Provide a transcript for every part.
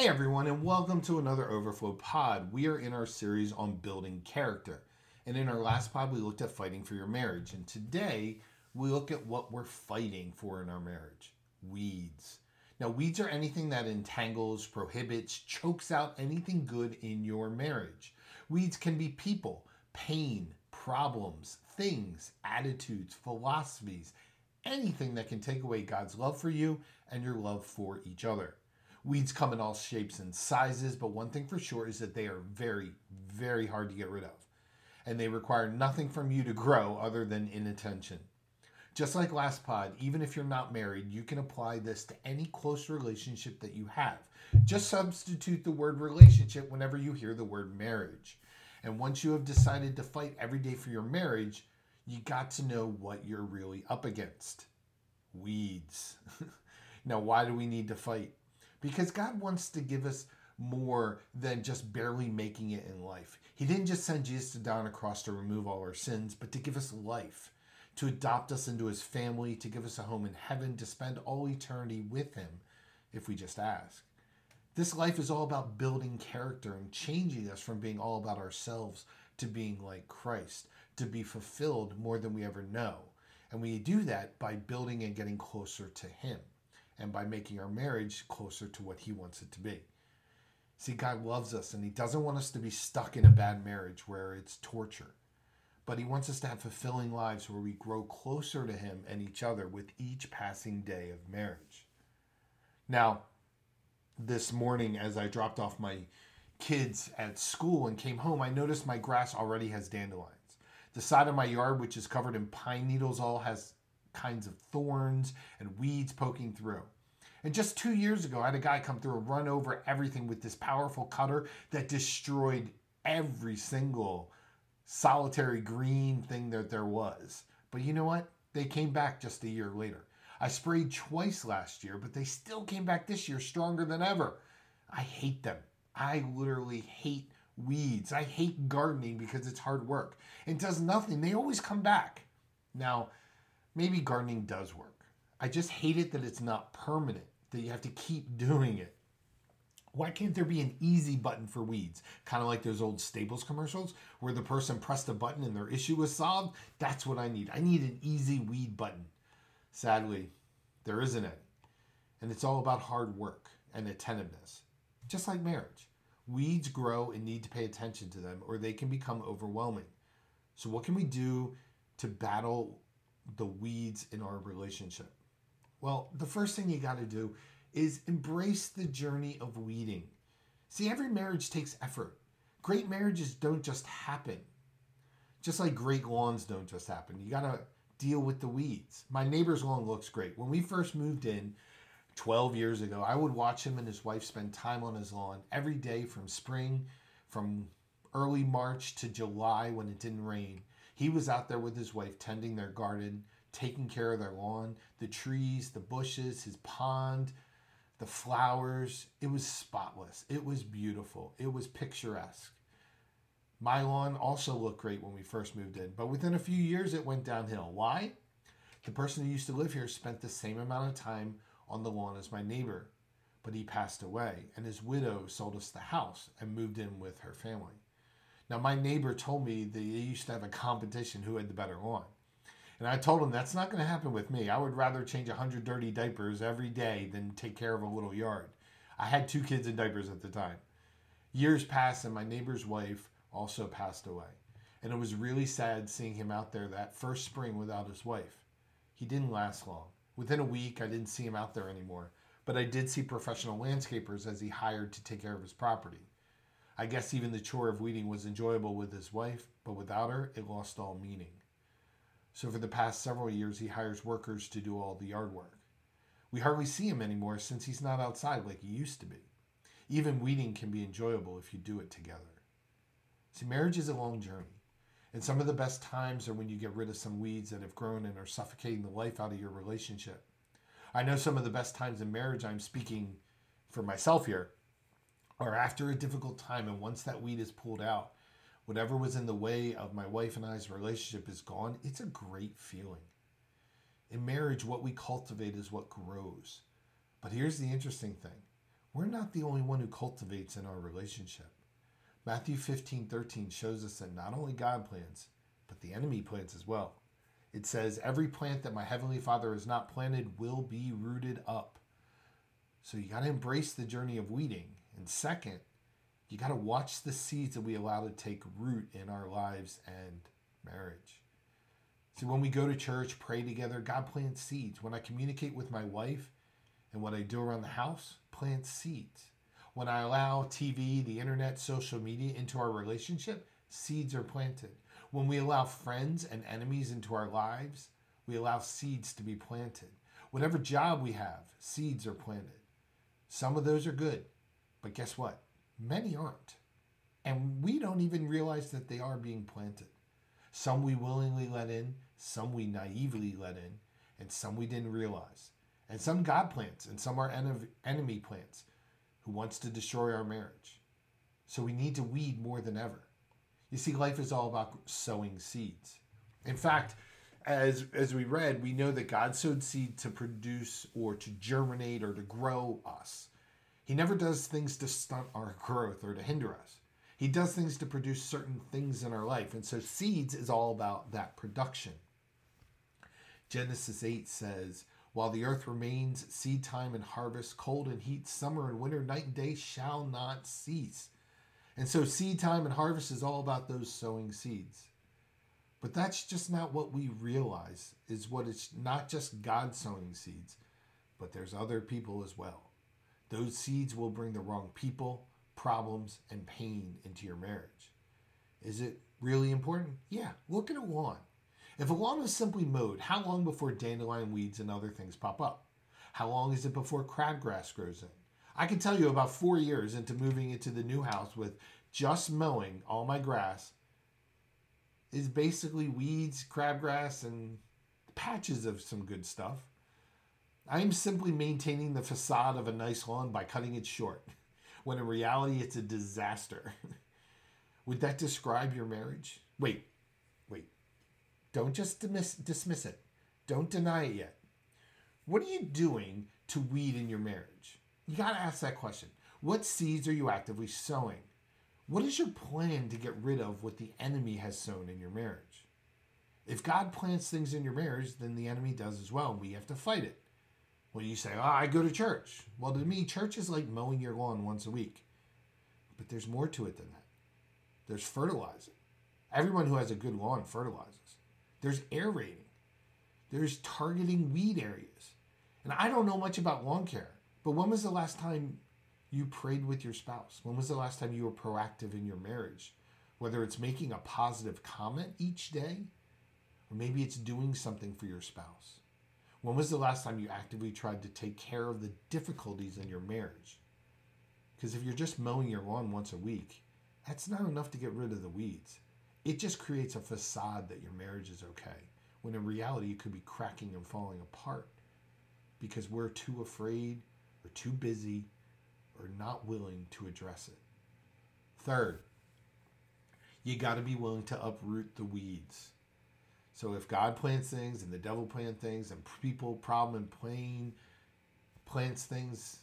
Hey everyone, and welcome to another Overflow Pod. We are in our series on building character. And in our last pod, we looked at fighting for your marriage. And today, we look at what we're fighting for in our marriage weeds. Now, weeds are anything that entangles, prohibits, chokes out anything good in your marriage. Weeds can be people, pain, problems, things, attitudes, philosophies, anything that can take away God's love for you and your love for each other. Weeds come in all shapes and sizes, but one thing for sure is that they are very, very hard to get rid of. And they require nothing from you to grow other than inattention. Just like last pod, even if you're not married, you can apply this to any close relationship that you have. Just substitute the word relationship whenever you hear the word marriage. And once you have decided to fight every day for your marriage, you got to know what you're really up against weeds. now, why do we need to fight? Because God wants to give us more than just barely making it in life. He didn't just send Jesus to die on a cross to remove all our sins, but to give us life, to adopt us into his family, to give us a home in heaven, to spend all eternity with him if we just ask. This life is all about building character and changing us from being all about ourselves to being like Christ, to be fulfilled more than we ever know. And we do that by building and getting closer to Him and by making our marriage closer to what He wants it to be. See, God loves us and He doesn't want us to be stuck in a bad marriage where it's torture. But He wants us to have fulfilling lives where we grow closer to Him and each other with each passing day of marriage. Now, this morning, as I dropped off my kids at school and came home, I noticed my grass already has dandelions. The side of my yard, which is covered in pine needles, all has kinds of thorns and weeds poking through. And just two years ago, I had a guy come through and run over everything with this powerful cutter that destroyed every single solitary green thing that there was. But you know what? They came back just a year later. I sprayed twice last year, but they still came back this year stronger than ever. I hate them. I literally hate weeds. I hate gardening because it's hard work. It does nothing. They always come back. Now, maybe gardening does work. I just hate it that it's not permanent, that you have to keep doing it. Why can't there be an easy button for weeds? Kind of like those old Staples commercials where the person pressed a button and their issue was solved? That's what I need. I need an easy weed button. Sadly, there isn't any. And it's all about hard work and attentiveness, just like marriage. Weeds grow and need to pay attention to them, or they can become overwhelming. So, what can we do to battle the weeds in our relationship? Well, the first thing you got to do is embrace the journey of weeding. See, every marriage takes effort. Great marriages don't just happen. Just like great lawns don't just happen. You got to deal with the weeds. My neighbor's lawn looks great. When we first moved in, 12 years ago, I would watch him and his wife spend time on his lawn every day from spring, from early March to July when it didn't rain. He was out there with his wife tending their garden, taking care of their lawn, the trees, the bushes, his pond, the flowers. It was spotless. It was beautiful. It was picturesque. My lawn also looked great when we first moved in, but within a few years it went downhill. Why? The person who used to live here spent the same amount of time on the lawn as my neighbor, but he passed away, and his widow sold us the house and moved in with her family. Now, my neighbor told me that they used to have a competition who had the better lawn. And I told him that's not going to happen with me. I would rather change 100 dirty diapers every day than take care of a little yard. I had two kids in diapers at the time. Years passed, and my neighbor's wife also passed away. And it was really sad seeing him out there that first spring without his wife. He didn't last long. Within a week, I didn't see him out there anymore, but I did see professional landscapers as he hired to take care of his property. I guess even the chore of weeding was enjoyable with his wife, but without her, it lost all meaning. So for the past several years, he hires workers to do all the yard work. We hardly see him anymore since he's not outside like he used to be. Even weeding can be enjoyable if you do it together. See, marriage is a long journey. And some of the best times are when you get rid of some weeds that have grown and are suffocating the life out of your relationship. I know some of the best times in marriage, I'm speaking for myself here, are after a difficult time. And once that weed is pulled out, whatever was in the way of my wife and I's relationship is gone. It's a great feeling. In marriage, what we cultivate is what grows. But here's the interesting thing we're not the only one who cultivates in our relationship. Matthew 15 13 shows us that not only God plants, but the enemy plants as well. It says, Every plant that my heavenly Father has not planted will be rooted up. So you got to embrace the journey of weeding. And second, you got to watch the seeds that we allow to take root in our lives and marriage. See, when we go to church, pray together, God plants seeds. When I communicate with my wife and what I do around the house, plant seeds. When I allow TV, the internet, social media into our relationship, seeds are planted. When we allow friends and enemies into our lives, we allow seeds to be planted. Whatever job we have, seeds are planted. Some of those are good, but guess what? Many aren't. And we don't even realize that they are being planted. Some we willingly let in, some we naively let in, and some we didn't realize. And some God plants, and some are enemy plants who wants to destroy our marriage. So we need to weed more than ever. You see, life is all about sowing seeds. In fact, as as we read, we know that God sowed seed to produce or to germinate or to grow us. He never does things to stunt our growth or to hinder us. He does things to produce certain things in our life. And so seeds is all about that production. Genesis 8 says, While the earth remains, seed time and harvest, cold and heat, summer and winter, night and day shall not cease. And so seed time and harvest is all about those sowing seeds. But that's just not what we realize is what it's not just God sowing seeds, but there's other people as well. Those seeds will bring the wrong people, problems, and pain into your marriage. Is it really important? Yeah, look at a lawn. If a lawn is simply mowed, how long before dandelion weeds and other things pop up? How long is it before crabgrass grows in? I can tell you about four years into moving into the new house with just mowing all my grass is basically weeds, crabgrass, and patches of some good stuff. I am simply maintaining the facade of a nice lawn by cutting it short, when in reality it's a disaster. Would that describe your marriage? Wait, wait. Don't just dismiss, dismiss it. Don't deny it yet. What are you doing to weed in your marriage? You got to ask that question. What seeds are you actively sowing? What is your plan to get rid of what the enemy has sown in your marriage? If God plants things in your marriage, then the enemy does as well. We have to fight it. Well, you say, oh, I go to church. Well, to me, church is like mowing your lawn once a week. But there's more to it than that. There's fertilizing. Everyone who has a good lawn fertilizes. There's aerating. There's targeting weed areas. And I don't know much about lawn care, but when was the last time you prayed with your spouse? When was the last time you were proactive in your marriage? Whether it's making a positive comment each day, or maybe it's doing something for your spouse. When was the last time you actively tried to take care of the difficulties in your marriage? Because if you're just mowing your lawn once a week, that's not enough to get rid of the weeds. It just creates a facade that your marriage is okay, when in reality it could be cracking and falling apart because we're too afraid or too busy or not willing to address it. Third, you got to be willing to uproot the weeds. So if God plants things and the devil plants things and people, problem, and plane plants things,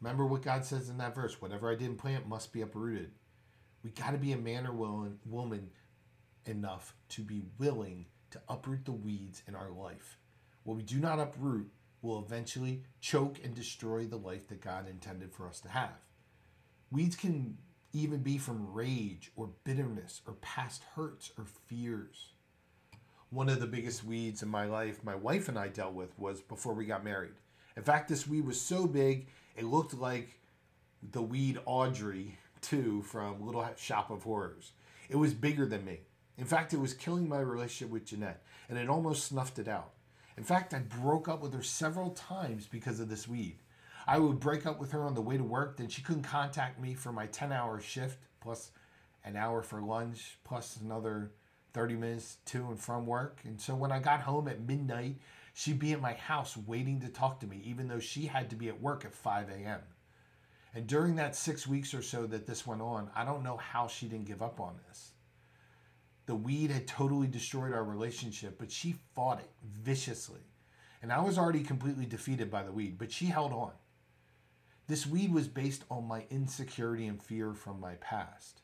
remember what God says in that verse whatever I didn't plant must be uprooted. We got to be a man or woman enough to be willing to uproot the weeds in our life. What we do not uproot will eventually choke and destroy the life that God intended for us to have. Weeds can even be from rage or bitterness or past hurts or fears. One of the biggest weeds in my life my wife and I dealt with was before we got married. In fact, this weed was so big, it looked like the weed Audrey 2 from Little Shop of Horrors. It was bigger than me. In fact, it was killing my relationship with Jeanette, and it almost snuffed it out. In fact, I broke up with her several times because of this weed. I would break up with her on the way to work, then she couldn't contact me for my 10 hour shift, plus an hour for lunch, plus another 30 minutes to and from work. And so when I got home at midnight, she'd be at my house waiting to talk to me, even though she had to be at work at 5 a.m. And during that six weeks or so that this went on, I don't know how she didn't give up on this. The weed had totally destroyed our relationship, but she fought it viciously. And I was already completely defeated by the weed, but she held on. This weed was based on my insecurity and fear from my past.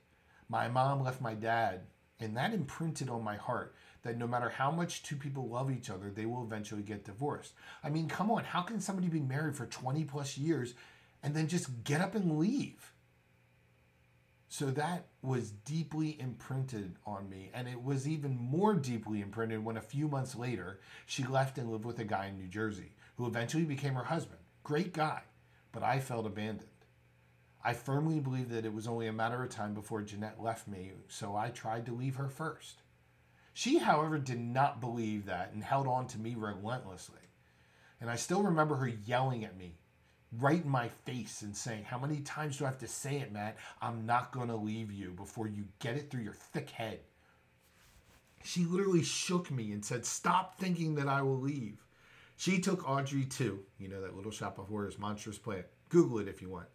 My mom left my dad, and that imprinted on my heart that no matter how much two people love each other, they will eventually get divorced. I mean, come on, how can somebody be married for 20 plus years and then just get up and leave? So that was deeply imprinted on me. And it was even more deeply imprinted when a few months later, she left and lived with a guy in New Jersey who eventually became her husband. Great guy but I felt abandoned. I firmly believed that it was only a matter of time before Jeanette left me, so I tried to leave her first. She, however, did not believe that and held on to me relentlessly. And I still remember her yelling at me right in my face and saying, How many times do I have to say it, Matt? I'm not going to leave you before you get it through your thick head. She literally shook me and said, Stop thinking that I will leave. She took Audrey 2. You know that little shop of horrors, monstrous plant. Google it if you want.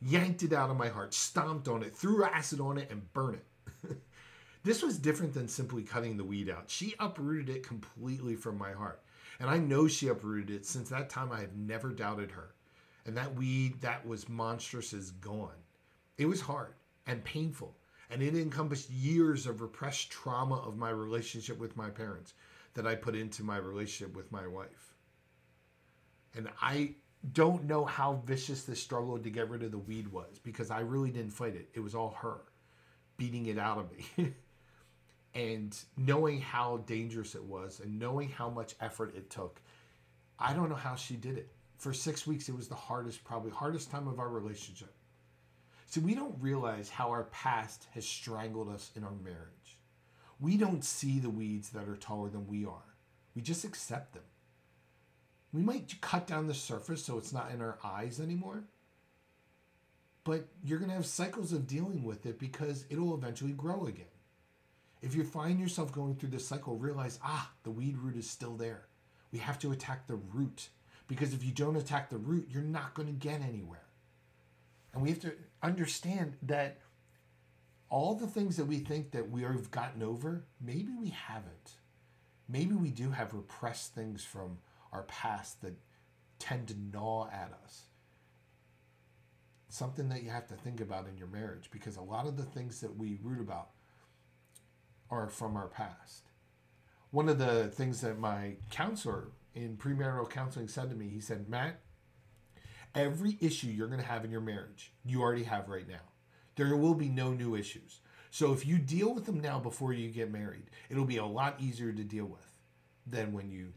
Yanked it out of my heart, stomped on it, threw acid on it, and burned it. this was different than simply cutting the weed out. She uprooted it completely from my heart. And I know she uprooted it since that time I have never doubted her. And that weed that was monstrous is gone. It was hard and painful. And it encompassed years of repressed trauma of my relationship with my parents that I put into my relationship with my wife. And I don't know how vicious this struggle to get rid of the weed was because I really didn't fight it. It was all her beating it out of me. and knowing how dangerous it was and knowing how much effort it took, I don't know how she did it. For six weeks, it was the hardest, probably hardest time of our relationship. See, we don't realize how our past has strangled us in our marriage. We don't see the weeds that are taller than we are. We just accept them. We might cut down the surface so it's not in our eyes anymore. But you're going to have cycles of dealing with it because it'll eventually grow again. If you find yourself going through this cycle, realize, ah, the weed root is still there. We have to attack the root because if you don't attack the root, you're not going to get anywhere. And we have to understand that all the things that we think that we have gotten over, maybe we haven't. Maybe we do have repressed things from our past that tend to gnaw at us. Something that you have to think about in your marriage because a lot of the things that we root about are from our past. One of the things that my counselor in premarital counseling said to me, he said, Matt, every issue you're going to have in your marriage, you already have right now there will be no new issues. So if you deal with them now before you get married, it'll be a lot easier to deal with than when you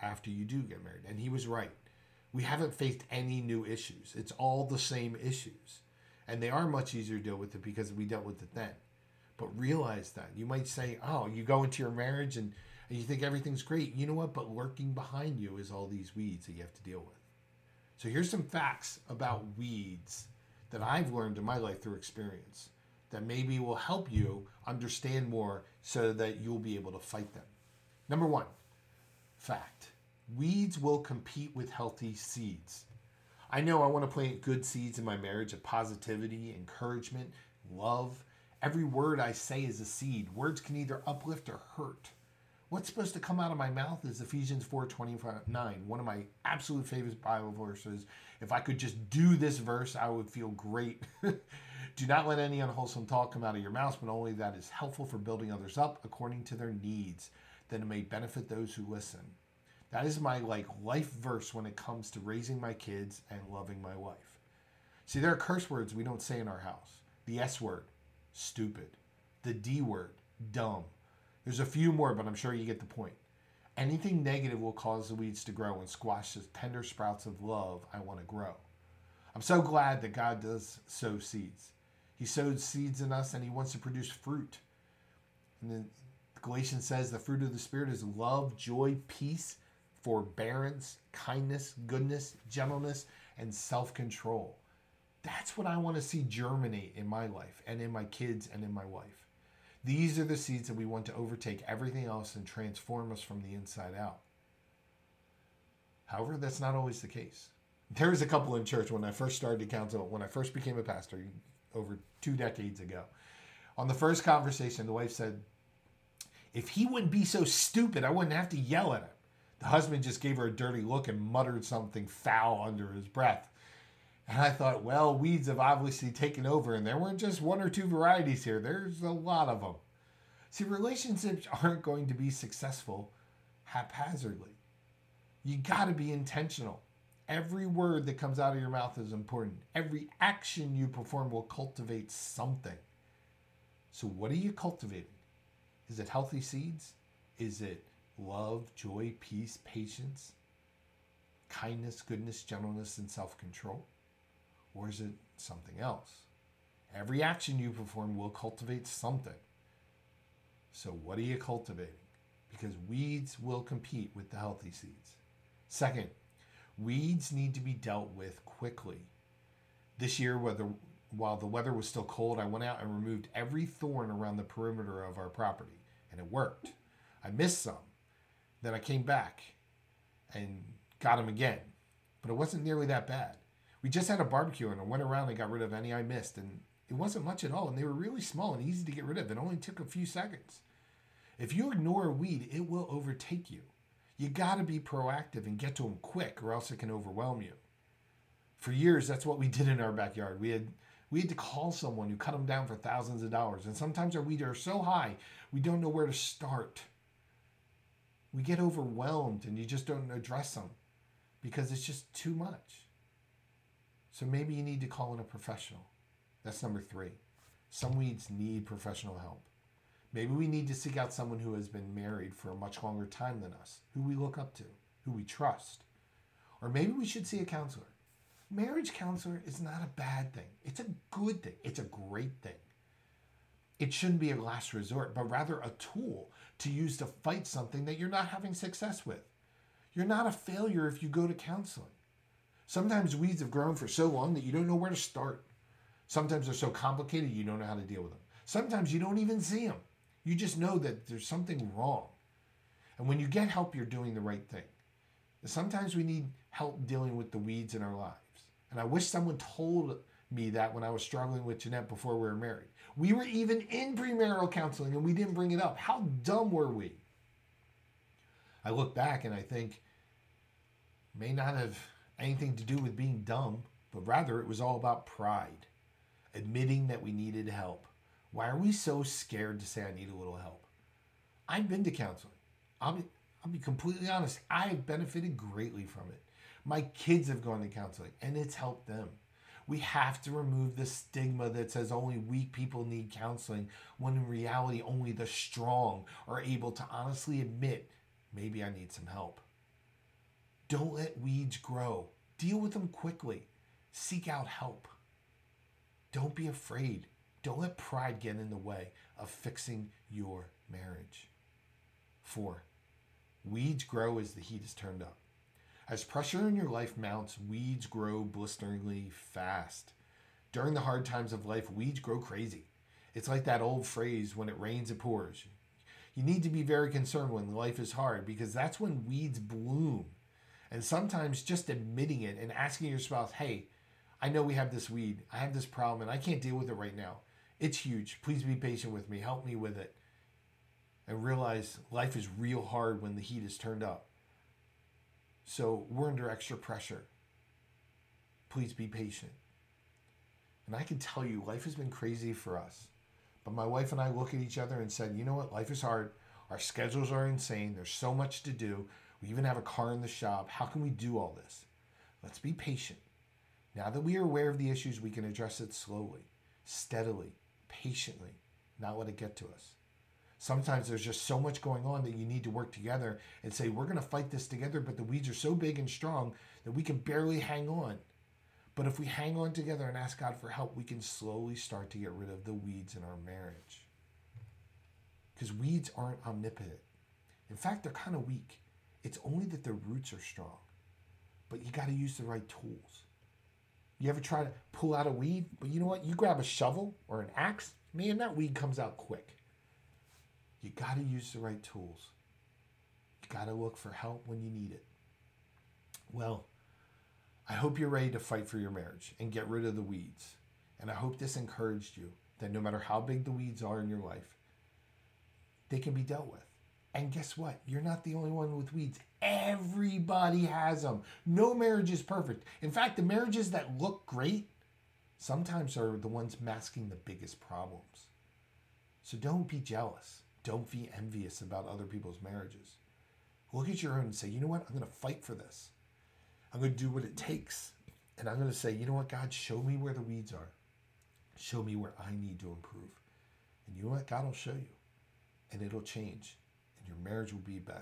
after you do get married. And he was right. We haven't faced any new issues. It's all the same issues. And they are much easier to deal with it because we dealt with it then. But realize that. You might say, oh, you go into your marriage and, and you think everything's great. You know what? But lurking behind you is all these weeds that you have to deal with. So here's some facts about weeds that I've learned in my life through experience that maybe will help you understand more so that you'll be able to fight them. Number one, fact weeds will compete with healthy seeds. I know I want to plant good seeds in my marriage of positivity, encouragement, love. Every word I say is a seed. Words can either uplift or hurt. What's supposed to come out of my mouth is Ephesians 4 29, one of my absolute favorite Bible verses. If I could just do this verse, I would feel great. do not let any unwholesome talk come out of your mouth, but only that is helpful for building others up according to their needs, that it may benefit those who listen. That is my like life verse when it comes to raising my kids and loving my wife. See, there are curse words we don't say in our house. The S word, stupid. The D word, dumb there's a few more, but I'm sure you get the point. Anything negative will cause the weeds to grow and squash the tender sprouts of love I want to grow. I'm so glad that God does sow seeds. He sowed seeds in us and He wants to produce fruit. And then Galatians says the fruit of the Spirit is love, joy, peace, forbearance, kindness, goodness, gentleness, and self control. That's what I want to see germinate in my life and in my kids and in my wife. These are the seeds that we want to overtake everything else and transform us from the inside out. However, that's not always the case. There was a couple in church when I first started to counsel, when I first became a pastor over two decades ago. On the first conversation, the wife said, If he wouldn't be so stupid, I wouldn't have to yell at him. The husband just gave her a dirty look and muttered something foul under his breath. And I thought, well, weeds have obviously taken over, and there weren't just one or two varieties here, there's a lot of them. See, relationships aren't going to be successful haphazardly. You got to be intentional. Every word that comes out of your mouth is important. Every action you perform will cultivate something. So, what are you cultivating? Is it healthy seeds? Is it love, joy, peace, patience, kindness, goodness, gentleness, and self control? Or is it something else? Every action you perform will cultivate something. So, what are you cultivating? Because weeds will compete with the healthy seeds. Second, weeds need to be dealt with quickly. This year, whether, while the weather was still cold, I went out and removed every thorn around the perimeter of our property, and it worked. I missed some. Then I came back and got them again, but it wasn't nearly that bad. We just had a barbecue and I went around and got rid of any I missed, and it wasn't much at all, and they were really small and easy to get rid of. It only took a few seconds. If you ignore a weed, it will overtake you. You got to be proactive and get to them quick, or else it can overwhelm you. For years, that's what we did in our backyard. We had we had to call someone who cut them down for thousands of dollars, and sometimes our weeds are so high we don't know where to start. We get overwhelmed, and you just don't address them because it's just too much. So maybe you need to call in a professional. That's number three. Some weeds need professional help. Maybe we need to seek out someone who has been married for a much longer time than us, who we look up to, who we trust. Or maybe we should see a counselor. Marriage counselor is not a bad thing. It's a good thing. It's a great thing. It shouldn't be a last resort, but rather a tool to use to fight something that you're not having success with. You're not a failure if you go to counseling. Sometimes weeds have grown for so long that you don't know where to start. Sometimes they're so complicated you don't know how to deal with them. Sometimes you don't even see them. You just know that there's something wrong. And when you get help, you're doing the right thing. Sometimes we need help dealing with the weeds in our lives. And I wish someone told me that when I was struggling with Jeanette before we were married. We were even in premarital counseling and we didn't bring it up. How dumb were we? I look back and I think may not have anything to do with being dumb, but rather it was all about pride, admitting that we needed help. Why are we so scared to say I need a little help? I've been to counseling. I'll be, I'll be completely honest. I have benefited greatly from it. My kids have gone to counseling and it's helped them. We have to remove the stigma that says only weak people need counseling, when in reality, only the strong are able to honestly admit maybe I need some help. Don't let weeds grow. Deal with them quickly. Seek out help. Don't be afraid. Don't let pride get in the way of fixing your marriage. Four, weeds grow as the heat is turned up. As pressure in your life mounts, weeds grow blisteringly fast. During the hard times of life, weeds grow crazy. It's like that old phrase when it rains, it pours. You need to be very concerned when life is hard because that's when weeds bloom. And sometimes just admitting it and asking your spouse, hey, I know we have this weed, I have this problem, and I can't deal with it right now. It's huge. Please be patient with me. Help me with it. And realize life is real hard when the heat is turned up. So we're under extra pressure. Please be patient. And I can tell you, life has been crazy for us. But my wife and I look at each other and said, you know what? Life is hard. Our schedules are insane. There's so much to do. We even have a car in the shop. How can we do all this? Let's be patient. Now that we are aware of the issues, we can address it slowly, steadily, patiently, not let it get to us. Sometimes there's just so much going on that you need to work together and say, we're going to fight this together, but the weeds are so big and strong that we can barely hang on. But if we hang on together and ask God for help, we can slowly start to get rid of the weeds in our marriage. Because weeds aren't omnipotent. In fact, they're kind of weak. It's only that their roots are strong. But you got to use the right tools. You ever try to pull out a weed? But you know what? You grab a shovel or an axe, man, that weed comes out quick. You got to use the right tools. You got to look for help when you need it. Well, I hope you're ready to fight for your marriage and get rid of the weeds. And I hope this encouraged you that no matter how big the weeds are in your life, they can be dealt with. And guess what? You're not the only one with weeds. Everybody has them. No marriage is perfect. In fact, the marriages that look great sometimes are the ones masking the biggest problems. So don't be jealous. Don't be envious about other people's marriages. Look at your own and say, you know what? I'm going to fight for this. I'm going to do what it takes. And I'm going to say, you know what, God, show me where the weeds are. Show me where I need to improve. And you know what? God will show you. And it'll change. And your marriage will be better.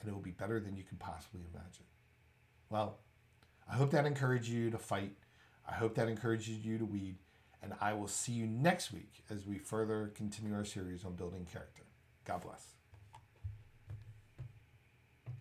And it will be better than you can possibly imagine. Well, I hope that encouraged you to fight. I hope that encourages you to weed. And I will see you next week as we further continue our series on building character. God bless.